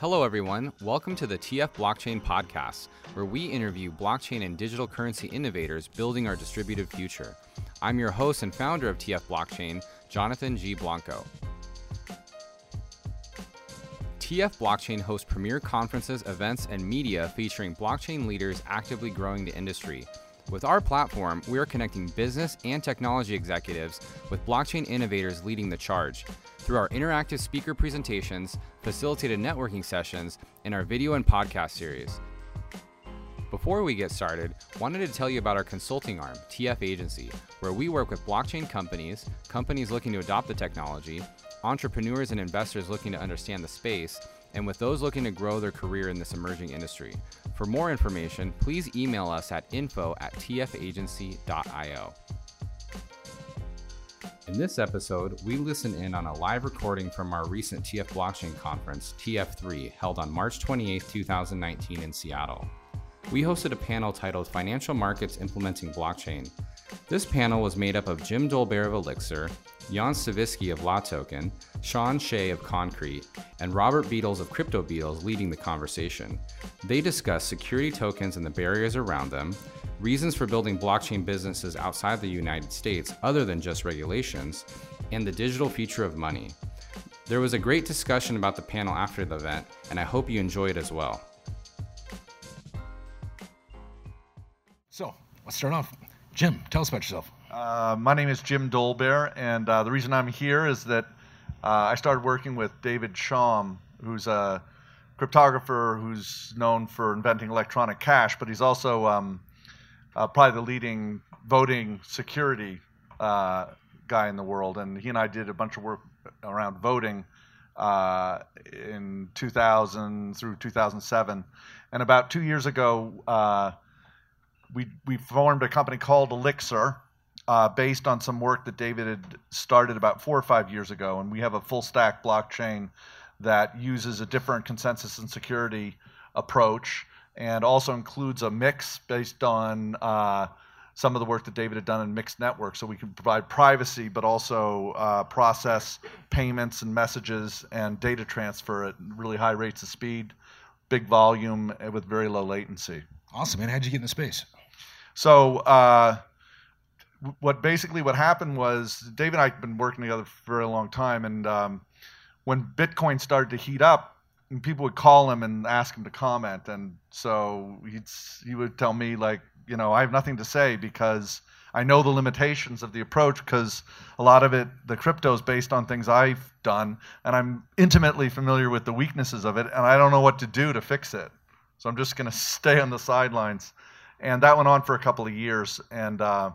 Hello, everyone. Welcome to the TF Blockchain Podcast, where we interview blockchain and digital currency innovators building our distributed future. I'm your host and founder of TF Blockchain, Jonathan G. Blanco. TF Blockchain hosts premier conferences, events, and media featuring blockchain leaders actively growing the industry. With our platform, we are connecting business and technology executives with blockchain innovators leading the charge. Through our interactive speaker presentations, facilitated networking sessions, and our video and podcast series. Before we get started, wanted to tell you about our consulting arm, TF Agency, where we work with blockchain companies, companies looking to adopt the technology, entrepreneurs and investors looking to understand the space, and with those looking to grow their career in this emerging industry. For more information, please email us at info at tfagency.io. In this episode, we listen in on a live recording from our recent TF Blockchain Conference, TF3, held on March 28, 2019 in Seattle. We hosted a panel titled Financial Markets Implementing Blockchain. This panel was made up of Jim Dolbear of Elixxir, Jan Stavisky of LAToken, Sean Shea of Concrete, and Robert Beadles of Crypto Beadles leading the conversation. They discussed security tokens and the barriers around them, reasons for building blockchain businesses outside the United States other than just regulations, and the digital future of money. There was a great discussion about the panel after the event, and I hope you enjoy it as well. So let's start off. Jim, tell us about yourself. Uh, my name is Jim Dolbear, and uh, the reason I'm here is that uh, I started working with David Chaum, who's a cryptographer who's known for inventing electronic cash, but he's also um, uh, probably the leading voting security uh, guy in the world. And he and I did a bunch of work around voting uh, in 2000 through 2007. And about two years ago, uh, we, we formed a company called Elixxir. Uh, based on some work that David had started about four or five years ago, and we have a full stack blockchain that uses a different consensus and security approach and also includes a mix based on uh, some of the work that David had done in mixed networks. So we can provide privacy, but also uh, process payments and messages and data transfer at really high rates of speed, big volume, with very low latency. Awesome, man. How'd you get in the space? So, uh, what basically what happened was David and I had been working together for a very long time, and um, when Bitcoin started to heat up, and people would call him and ask him to comment, and so he'd he would tell me like, you know, I have nothing to say because I know the limitations of the approach because a lot of it, the crypto is based on things I've done, and I'm intimately familiar with the weaknesses of it, and I don't know what to do to fix it. So I'm just going to stay on the sidelines, and that went on for a couple of years, and uh,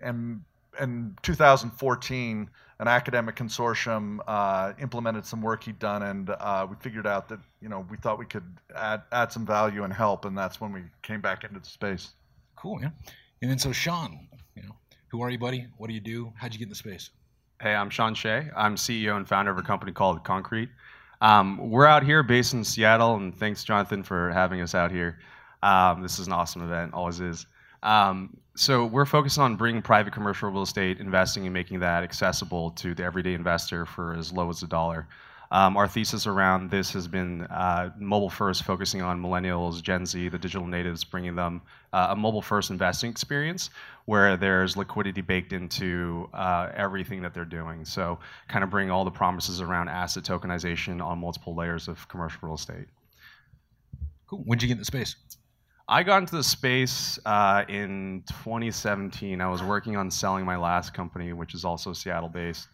and in 2014 an academic consortium uh, implemented some work he'd done, and uh, we figured out that you know we thought we could add add some value and help, and that's when we came back into the space. Cool, yeah. And then so Sean, you know, who are you, buddy? What do you do? How'd you get in the space? Hey, I'm Sean Shea. I'm CEO and founder of a company called Concrete. Um, we're out here based in Seattle, and thanks, Jonathan, for having us out here. Um, this is an awesome event, always is. Um, so we're focused on bringing private commercial real estate investing and making that accessible to the everyday investor for as low as a dollar. Um, our thesis around this has been uh, mobile first, focusing on millennials, Gen Z, the digital natives, bringing them uh, a mobile first investing experience where there's liquidity baked into uh, everything that they're doing. So, kind of bring all the promises around asset tokenization on multiple layers of commercial real estate. Cool. When'd you get in the space? I got into the space uh, in 2017. I was working on selling my last company, which is also Seattle based.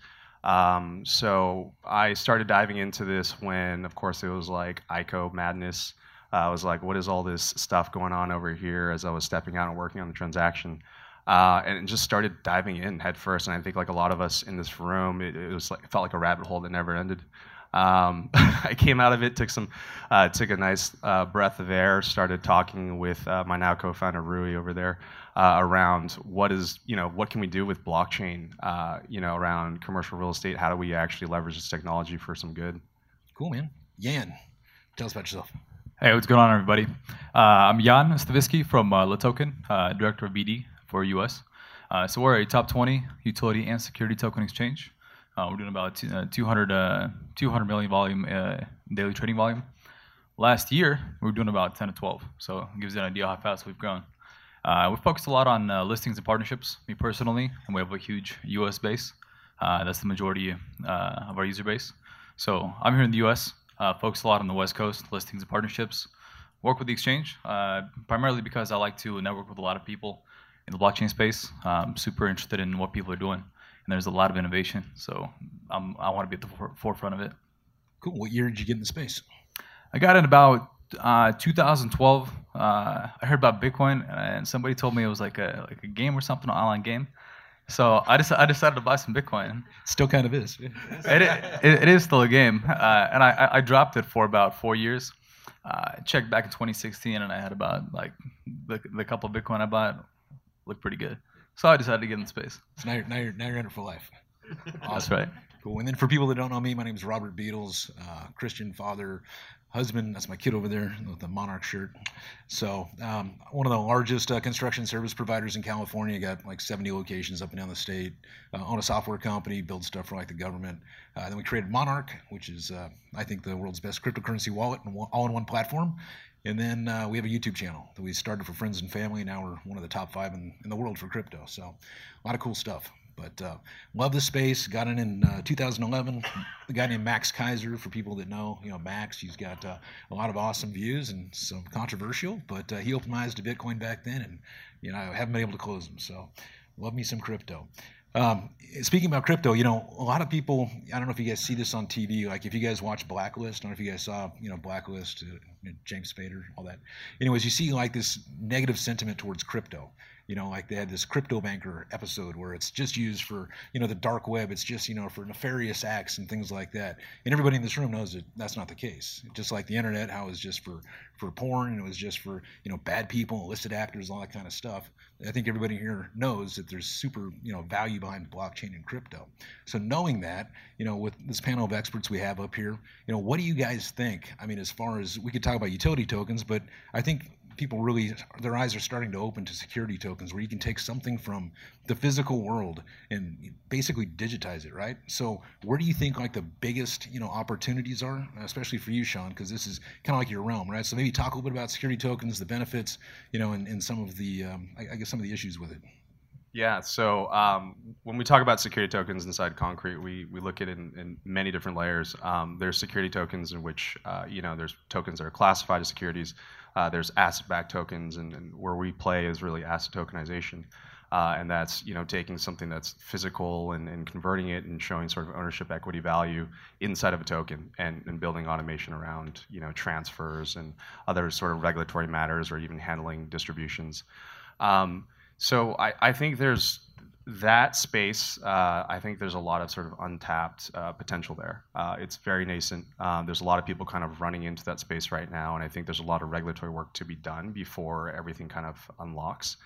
Um, so I started diving into this when, of course, it was like ICO madness. Uh, I was like, what is all this stuff going on over here as I was stepping out and working on the transaction? Uh, and just started diving in head first. And I think, like a lot of us in this room, it, it was like it felt like a rabbit hole that never ended. Um, I came out of it, took some, uh, took a nice uh, breath of air, started talking with uh, my now co-founder Rui over there uh, around what is, you know, what can we do with blockchain, uh, you know, around commercial real estate. How do we actually leverage this technology for some good? Cool, man. Jan, tell us about yourself. Hey, what's going on, everybody? Uh, I'm Jan Stavisky from uh, LAToken, Director of BD for US. so we're a top 20 utility and security token exchange. Uh, we're doing about uh, 200, uh, 200 million volume uh, daily trading volume. last year we were doing about 10 to 12. So it gives you an idea how fast we've grown. Uh, we focused a lot on uh, listings and partnerships, me personally, and we have a huge US base. Uh, that's the majority uh, of our user base. So I'm here in the US, uh, focus a lot on the West Coast, listings and partnerships. Work with the exchange, uh, primarily because I like to network with a lot of people in the blockchain space. I'm super interested in what people are doing, and there's a lot of innovation. So I'm, I want to be at the for- forefront of it. Cool. What year did you get in the space? I got in about uh, 2012. Uh, I heard about Bitcoin, and somebody told me it was like a like a game or something, an online game. So I just I decided to buy some Bitcoin. Still kind of is. It, it, it is still a game, uh, and I, I dropped it for about four years. Uh, I checked back in 2016, and I had about like the, the couple of Bitcoin I bought looked pretty good. So I decided to get in space. So now you're, now you're, now you're in it for life. That's right. Cool. And then for people that don't know me, my name is Robert Beadles, uh, Christian father, husband. That's my kid over there with the Monarch shirt. So um, one of the largest uh, construction service providers in California. Got like 70 locations up and down the state. Uh, own a software company, build stuff for like the government. Uh, then we created Monarch, which is uh, I think the world's best cryptocurrency wallet and all-in-one platform. And then uh, we have a YouTube channel that we started for friends and family. Now we're one of the top five in, in the world for crypto. So a lot of cool stuff. But uh, love the space. Got in in uh, 2011. A guy named Max Keiser, for people that know, you know Max. He's got uh, a lot of awesome views and some controversial, but uh, he opened my eyes to Bitcoin back then, and you know I haven't been able to close them. So love me some crypto. Um, speaking about crypto, you know, a lot of people. I don't know if you guys see this on TV. Like, if you guys watch Blacklist, I don't know if you guys saw, you know, Blacklist, uh, James Spader, all that. Anyways, you see like this negative sentiment towards crypto. You know, like they had this crypto banker episode where it's just used for, you know, the dark web. It's just, you know, for nefarious acts and things like that. And everybody in this room knows that that's not the case. Just like the internet, how it was just for for porn and it was just for, you know, bad people, illicit actors, all that kind of stuff. I think everybody here knows that there's super, you know, value behind blockchain and crypto. So knowing that, you know, with this panel of experts we have up here, you know, what do you guys think? I mean, as far as we could talk about utility tokens, but I think people really their eyes are starting to open to security tokens where you can take something from the physical world and basically digitize it right so where do you think like the biggest you know opportunities are especially for you sean because this is kind of like your realm right so maybe talk a little bit about security tokens the benefits you know and, and some of the um, I, I guess some of the issues with it yeah, so um, when we talk about security tokens inside Concrete, we, we look at it in, in many different layers. Um, there's security tokens in which, uh, you know, there's tokens that are classified as securities. Uh, there's asset-backed tokens, and, and, where we play is really asset tokenization. Uh, and that's you know taking something that's physical and, and, converting it and showing sort of ownership equity value inside of a token and, and, building automation around you know transfers and other sort of regulatory matters or even handling distributions. Um, so I, I, think there's that space, uh, I think there's a lot of sort of untapped uh, potential there. Uh, it's very nascent. Um, there's a lot of people kind of running into that space right now, and I think there's a lot of regulatory work to be done before everything kind of unlocks.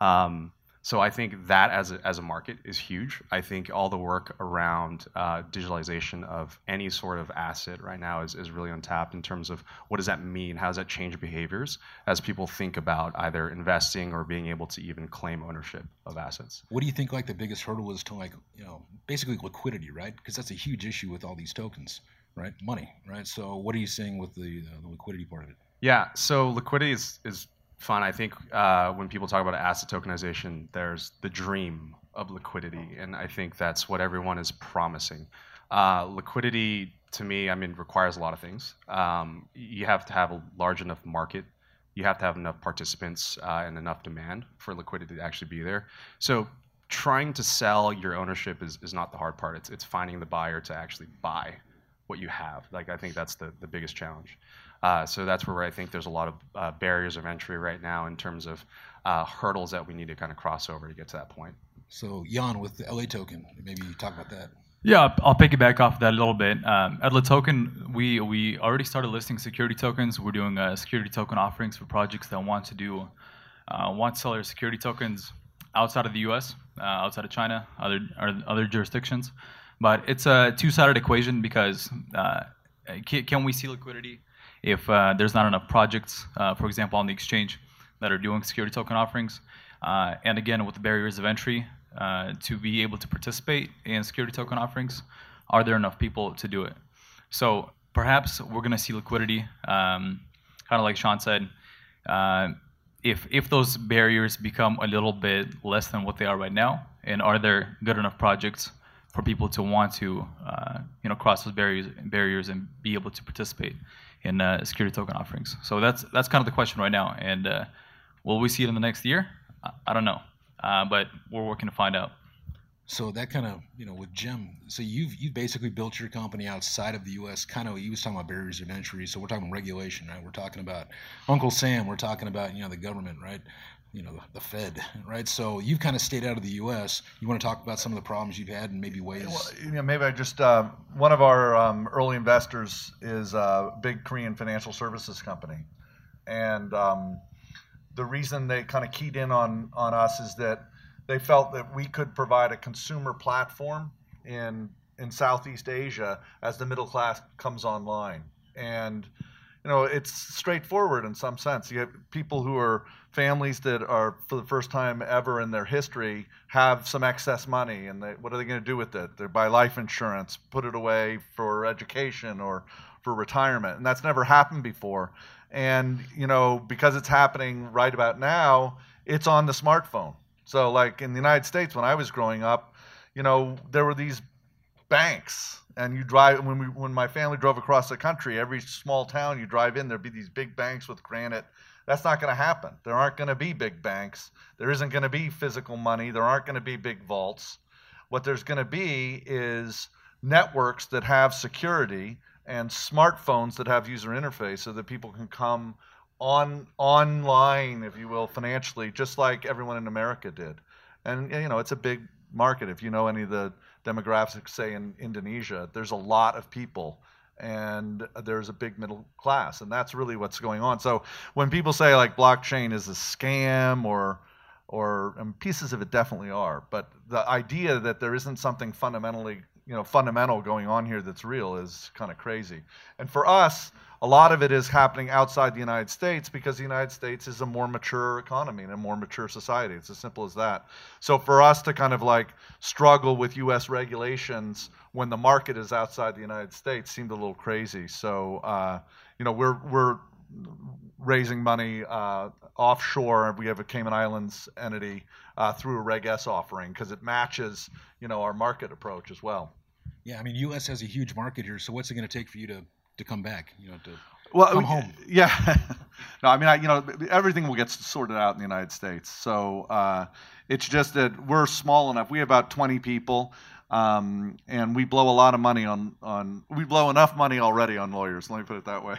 Um, so I think that as a, as a market is huge. I think all the work around uh, digitalization of any sort of asset right now is, is really untapped in terms of what does that mean? How does that change behaviors as people think about either investing or being able to even claim ownership of assets? What do you think like the biggest hurdle is to like, you know, basically liquidity, right? Because that's a huge issue with all these tokens, right? Money, right? So what are you seeing with the, the liquidity part of it? Yeah, so liquidity is, is fun. I think uh, when people talk about asset tokenization, there's the dream of liquidity, and I think that's what everyone is promising. Uh, liquidity, to me, I mean, requires a lot of things. Um, you have to have a large enough market. You have to have enough participants uh, and enough demand for liquidity to actually be there. So trying to sell your ownership is, is not the hard part. It's, it's finding the buyer to actually buy what you have. Like I think that's the, the biggest challenge. Uh, so that's where I think there's a lot of uh, barriers of entry right now in terms of uh, hurdles that we need to kind of cross over to get to that point. So Jan, with the LA token, maybe talk about that. Yeah, I'll piggyback off that a little bit. Um, at Token, we we already started listing security tokens. We're doing uh, security token offerings for projects that want to do uh, want to sell their security tokens outside of the U.S., uh, outside of China, other other jurisdictions. But it's a two-sided equation because can, can we see liquidity? If uh, there's not enough projects, uh, for example, on the exchange that are doing security token offerings. Uh, and again, with the barriers of entry uh, to be able to participate in security token offerings, are there enough people to do it? So perhaps we're going to see liquidity, um, kind of like Sean said. Uh, if if those barriers become a little bit less than what they are right now, and are there good enough projects for people to want to uh, you know cross those barriers barriers and be able to participate in uh, security token offerings? So that's that's kind of the question right now. And uh, will we see it in the next year? I, I don't know, uh, but we're working to find out. So that kind of, you know, with Jim, so you've you basically built your company outside of the U.S. Kind of, you was talking about barriers of entry. So we're talking regulation, right? We're talking about Uncle Sam. We're talking about you know the government, right? You know, the, Fed, right? So you've kind of stayed out of the U.S. You want to talk about some of the problems you've had and maybe ways. Well, maybe I just uh, one of our um, early investors is a big Korean financial services company, and um, the reason they kind of keyed in on on us is that they felt that we could provide a consumer platform in in Southeast Asia as the middle class comes online. And you know, it's straightforward in some sense. You have people who are families that are for the first time ever in their history have some excess money and they, what are they going to do with it? They buy life insurance, put it away for education or for retirement. And that's never happened before. And you know, because it's happening right about now, it's on the smartphone so, like in the United States, when I was growing up, you know, there were these banks, and you drive when we when my family drove across the country, every small town you drive in, there'd be these big banks with granite. That's not going to happen. There aren't going to be big banks. There isn't going to be physical money. There aren't going to be big vaults. What there's going to be is networks that have security and smartphones that have user interface so that people can come on online, if you will, financially, just like everyone in America did. And you know, it's a big market. If you know any of the demographics, say in Indonesia, there's a lot of people and there's a big middle class and that's really what's going on so when people say like blockchain is a scam or or pieces of it definitely are but the idea that there isn't something fundamentally you know fundamental going on here that's real is kind of crazy and for us a lot of it is happening outside the United States because the United States is a more mature economy and a more mature society. It's as simple as that. So for us to kind of like struggle with U.S. regulations when the market is outside the United States seemed a little crazy. So uh, you know we're we're raising money uh, offshore. We have a Cayman Islands entity uh, through a Reg S offering because it matches you know our market approach as well. Yeah, I mean, U.S. has a huge market here. So what's it going to take for you to to come back, you know, to well, come home. Yeah. no, I mean, I, you know, everything will get sorted out in the United States. So uh, it's just that we're small enough. We have about 20 people, um, and we blow a lot of money on on. We blow enough money already on lawyers. Let me put it that way.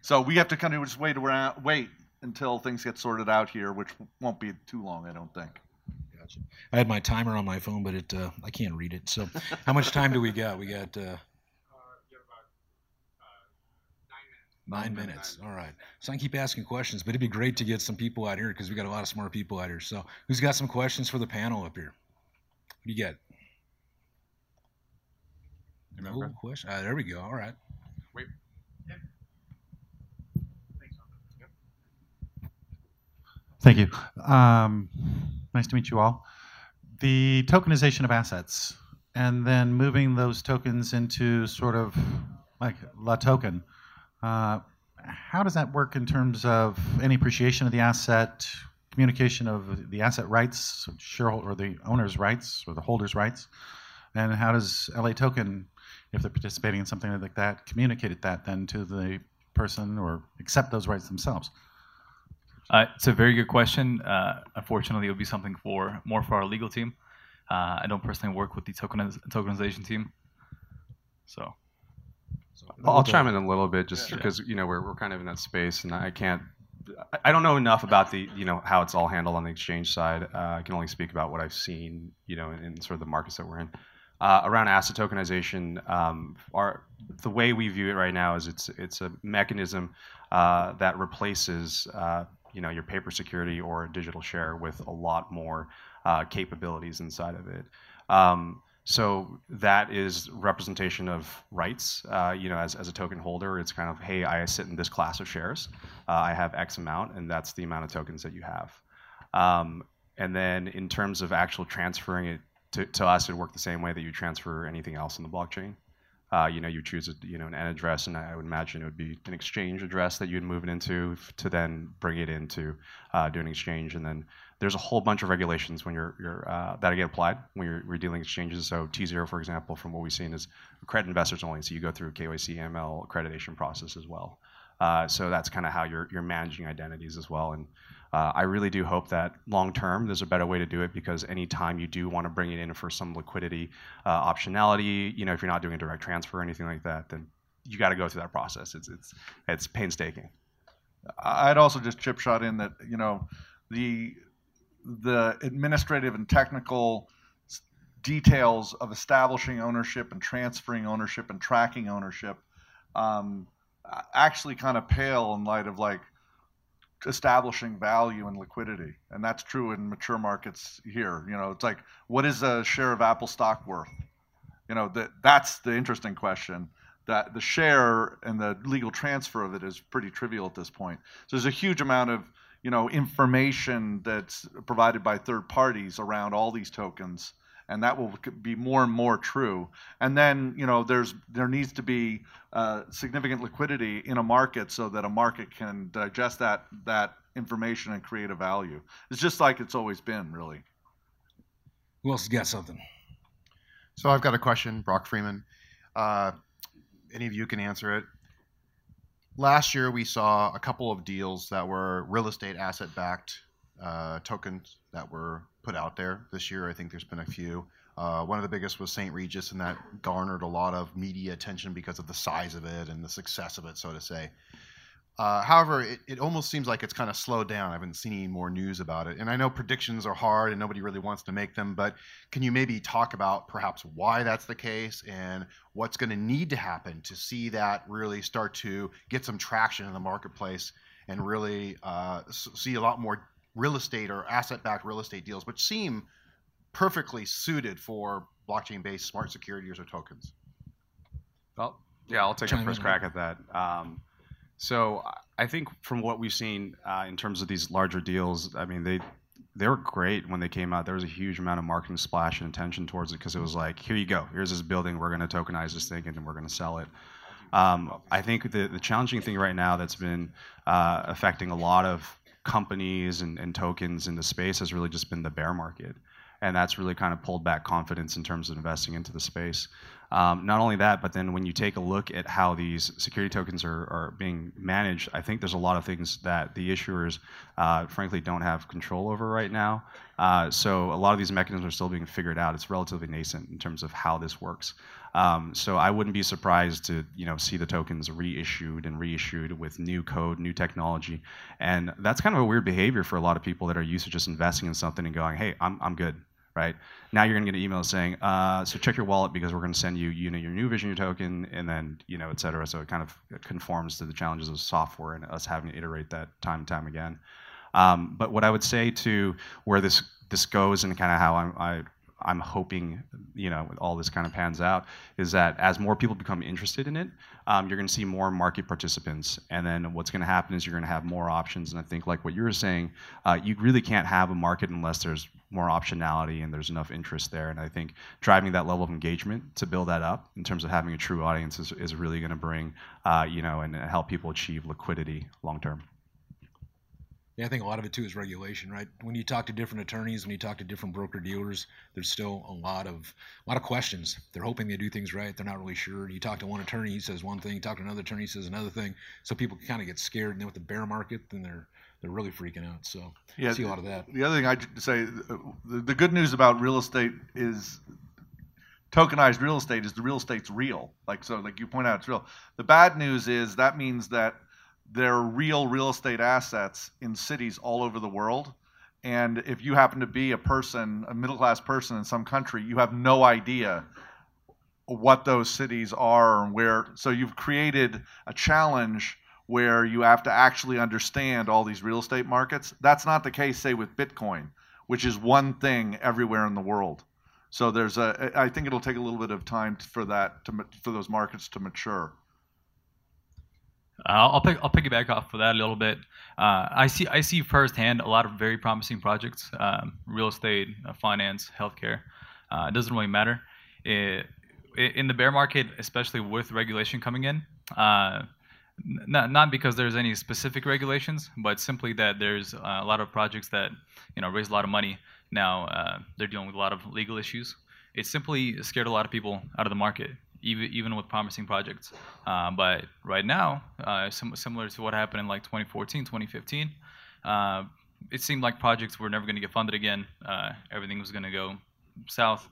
So we have to kind of just wait around, wait until things get sorted out here, which won't be too long, I don't think. Gotcha. I had my timer on my phone, but it uh, I can't read it. So, how much time do we got? We got. Uh, Nine minutes. All right. So I can keep asking questions, but it'd be great to get some people out here because we got a lot of smart people out here. So who's got some questions for the panel up here? What do you get? No question. Ah, there we go. All right. Wait. Thank you. Um, nice to meet you all. The tokenization of assets and then moving those tokens into sort of like La Token uh, how does that work in terms of any appreciation of the asset, communication of the asset rights, shareholder or the owner's rights or the holder's rights, and how does LA Token, if they're participating in something like that, communicate that then to the person or accept those rights themselves? Uh, it's a very good question. Uh, unfortunately, it would be something for more for our legal team. Uh, I don't personally work with the tokeniz- tokenization team, so. I'll chime in a little bit just yeah. because you know we're, we're kind of in that space and I can't I don't know enough about the you know how it's all handled on the exchange side. Uh, I can only speak about what I've seen you know in, in sort of the markets that we're in. Uh, around asset tokenization, um, our, the way we view it right now is it's it's a mechanism uh, that replaces uh, you know your paper security or digital share with a lot more uh, capabilities inside of it. Um, so that is representation of rights. Uh, you know, as, as a token holder, it's kind of, hey, I sit in this class of shares. Uh, I have X amount, and that's the amount of tokens that you have. Um, and then in terms of actual transferring it to, to us, it would work the same way that you transfer anything else in the blockchain. uh, you know, you choose a, you know an address, and I would imagine it would be an exchange address that you'd move it into to then bring it into uh, do an exchange, and then there's a whole bunch of regulations when you're, you're uh, that get applied when you're, you're dealing exchanges. So tZERO, for example, from what we've seen is credit investors only, so you go through KYC, ML accreditation process as well. Uh, so that's kind of how you're, you're managing identities as well. And uh, I really do hope that long term there's a better way to do it because anytime you do want to bring it in for some liquidity uh, optionality, you know, if you're not doing a direct transfer or anything like that, then you got to go through that process. It's it's it's painstaking. I'd also just chip shot in that you know the the administrative and technical details of establishing ownership and transferring ownership and tracking ownership um, actually kind of pale in light of like establishing value and liquidity. And that's true in mature markets here. You know it's like what is a share of apple stock worth? You know that that's the interesting question. That the share and the legal transfer of it is pretty trivial at this point. So there's a huge amount of you know information that's provided by third parties around all these tokens and that will be more and more true. And then you know there's there needs to be uh, significant liquidity in a market so that a market can digest that that information and create a value. It's just like it's always been, really. Who else has got something? So I've got a question, Brock Freeman. Uh, any of you can answer it. Last year, we saw a couple of deals that were real estate asset backed uh, tokens that were put out there. This year, I think there's been a few. Uh, one of the biggest was St. Regis, and that garnered a lot of media attention because of the size of it and the success of it, so to say. Uh, however, it, it almost seems like it's kind of slowed down. I haven't seen any more news about it. And I know predictions are hard and nobody really wants to make them, but can you maybe talk about perhaps why that's the case and what's going to need to happen to see that really start to get some traction in the marketplace and really uh, see a lot more real estate or asset-backed real estate deals, which seem perfectly suited for blockchain-based smart securities or tokens. Well, yeah, I'll take a first crack at that. Um, so I think from what we've seen uh, in terms of these larger deals, I mean they they were great when they came out. There was a huge amount of marketing splash and attention towards it because it was like, here you go, here's this building, we're going to tokenize this thing, and then we're going to sell it. Um, I think the, the challenging thing right now that's been uh, affecting a lot of companies and, and tokens in the space has really just been the bear market. And that's really kind of pulled back confidence in terms of investing into the space. Um, not only that, but then when you take a look at how these security tokens are, are being managed, I think there's a lot of things that the issuers, uh, frankly, don't have control over right now. Uh, so a lot of these mechanisms are still being figured out. It's relatively nascent in terms of how this works. Um, so I wouldn't be surprised to you know see the tokens reissued and reissued with new code, new technology, and that's kind of a weird behavior for a lot of people that are used to just investing in something and going, hey, I'm I'm good, right? Now you're going to get an email saying, uh, so check your wallet because we're going to send you you know your new Vision your token and then you know et cetera. So it kind of conforms to the challenges of software and us having to iterate that time and time again. Um, but what I would say to where this this goes and kind of how I'm, I I'm hoping, you know, all this kind of pans out, is that as more people become interested in it, um, you're going to see more market participants, and then what's going to happen is you're going to have more options. And I think, like what you were saying, uh, you really can't have a market unless there's more optionality and there's enough interest there. And I think driving that level of engagement to build that up in terms of having a true audience is, is really going to bring, uh, you know, and help people achieve liquidity long term. Yeah, I think a lot of it too is regulation, right? When you talk to different attorneys, when you talk to different broker dealers, there's still a lot of a lot of questions. They're hoping they do things right. They're not really sure. You talk to one attorney, he says one thing. You talk to another attorney, he says another thing. So people kind of get scared. And then with the bear market, then they're they're really freaking out. So yeah, I see a lot of that. The other thing I'd say, the, the good news about real estate is tokenized real estate is the real estate's real. Like so, like you point out, it's real. The bad news is that means that there are real real estate assets in cities all over the world. And if you happen to be a person, a middle class person in some country, you have no idea what those cities are and where. So you've created a challenge where you have to actually understand all these real estate markets. That's not the case, say, with Bitcoin, which is one thing everywhere in the world. So there's a. I think it'll take a little bit of time for that to for those markets to mature. Uh, I'll pick I'll piggyback off of that a little bit. Uh, I see I see firsthand a lot of very promising projects, um, real estate, uh, finance, healthcare. Uh, it doesn't really matter. It, in the bear market, especially with regulation coming in, uh, not not because there's any specific regulations, but simply that there's a lot of projects that you know raise a lot of money. Now uh, they're dealing with a lot of legal issues. It simply scared a lot of people out of the market, even even with promising projects. Uh, but right now, uh, sim- similar to what happened in like 2014, 2015, uh, it seemed like projects were never going to get funded again. Uh, everything was going to go south.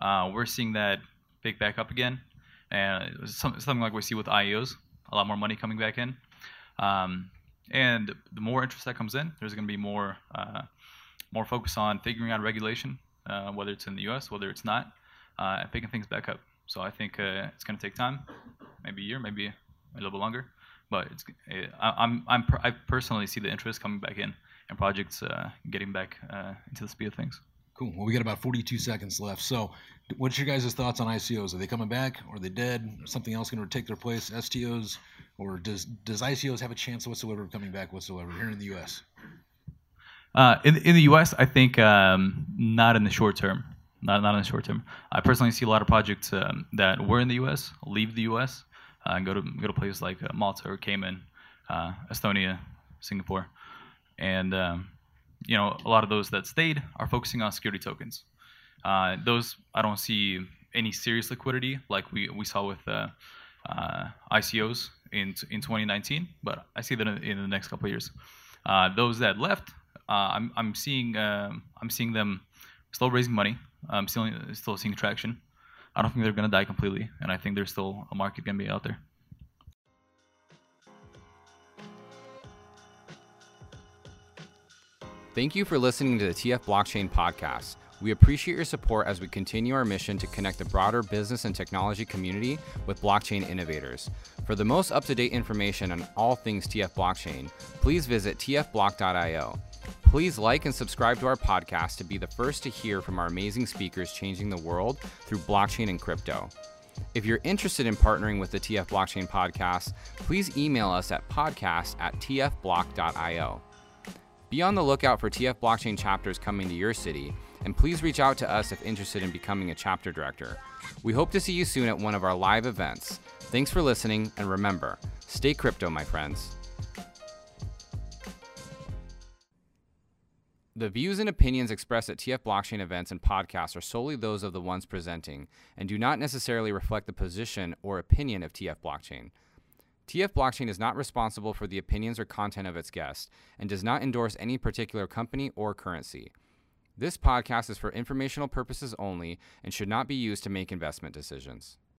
Uh, we're seeing that pick back up again, and some, something like we see with IEOs a lot more money coming back in. Um, and the more interest that comes in, there's going to be more uh, more focus on figuring out regulation, whether it's in the U.S., whether it's not, and picking things back up. So I think uh, it's going to take time, maybe a year, maybe a little bit longer, but it's it, I, I'm I'm I personally see the interest coming back in and projects uh, getting back uh, into the speed of things. Cool. Well, we got about 42 seconds left. So, what's your guys' thoughts on ICOs? Are they coming back? Or are they dead? Something else going to take their place? STOs? Or does does ICOs have a chance whatsoever of coming back whatsoever here in the U.S.? Uh, in in the U.S., I think um, not in the short term. Not not in the short term. I personally see a lot of projects um, that were in the U.S. leave the U.S. Uh, and go to go to places like uh, Malta or Cayman, uh, Estonia, Singapore, and um, you know, a lot of those that stayed are focusing on security tokens. Uh, those I don't see any serious liquidity like we, we saw with uh, uh, ICOs in in 2019, but I see that in, in the next couple of years. Those that left, I'm I'm seeing um, I'm seeing them still raising money. Um, I'm still still seeing traction. I don't think they're gonna die completely, and I think there's still a market gonna be out there. Thank you for listening to the TF Blockchain podcast. We appreciate your support as we continue our mission to connect the broader business and technology community with blockchain innovators. For the most up to date information on all things TF Blockchain, please visit tfblock.io. Please like and subscribe to our podcast to be the first to hear from our amazing speakers changing the world through blockchain and crypto. If you're interested in partnering with the TF Blockchain podcast, please email us at podcast at tfblock.io. Be on the lookout for TF Blockchain chapters coming to your city, and please reach out to us if interested in becoming a chapter director. We hope to see you soon at one of our live events. Thanks for listening, and remember, stay crypto, my friends. The views and opinions expressed at TF Blockchain events and podcasts are solely those of the ones presenting and do not necessarily reflect the position or opinion of TF Blockchain. TF Blockchain is not responsible for the opinions or content of its guests and does not endorse any particular company or currency. This podcast is for informational purposes only and should not be used to make investment decisions.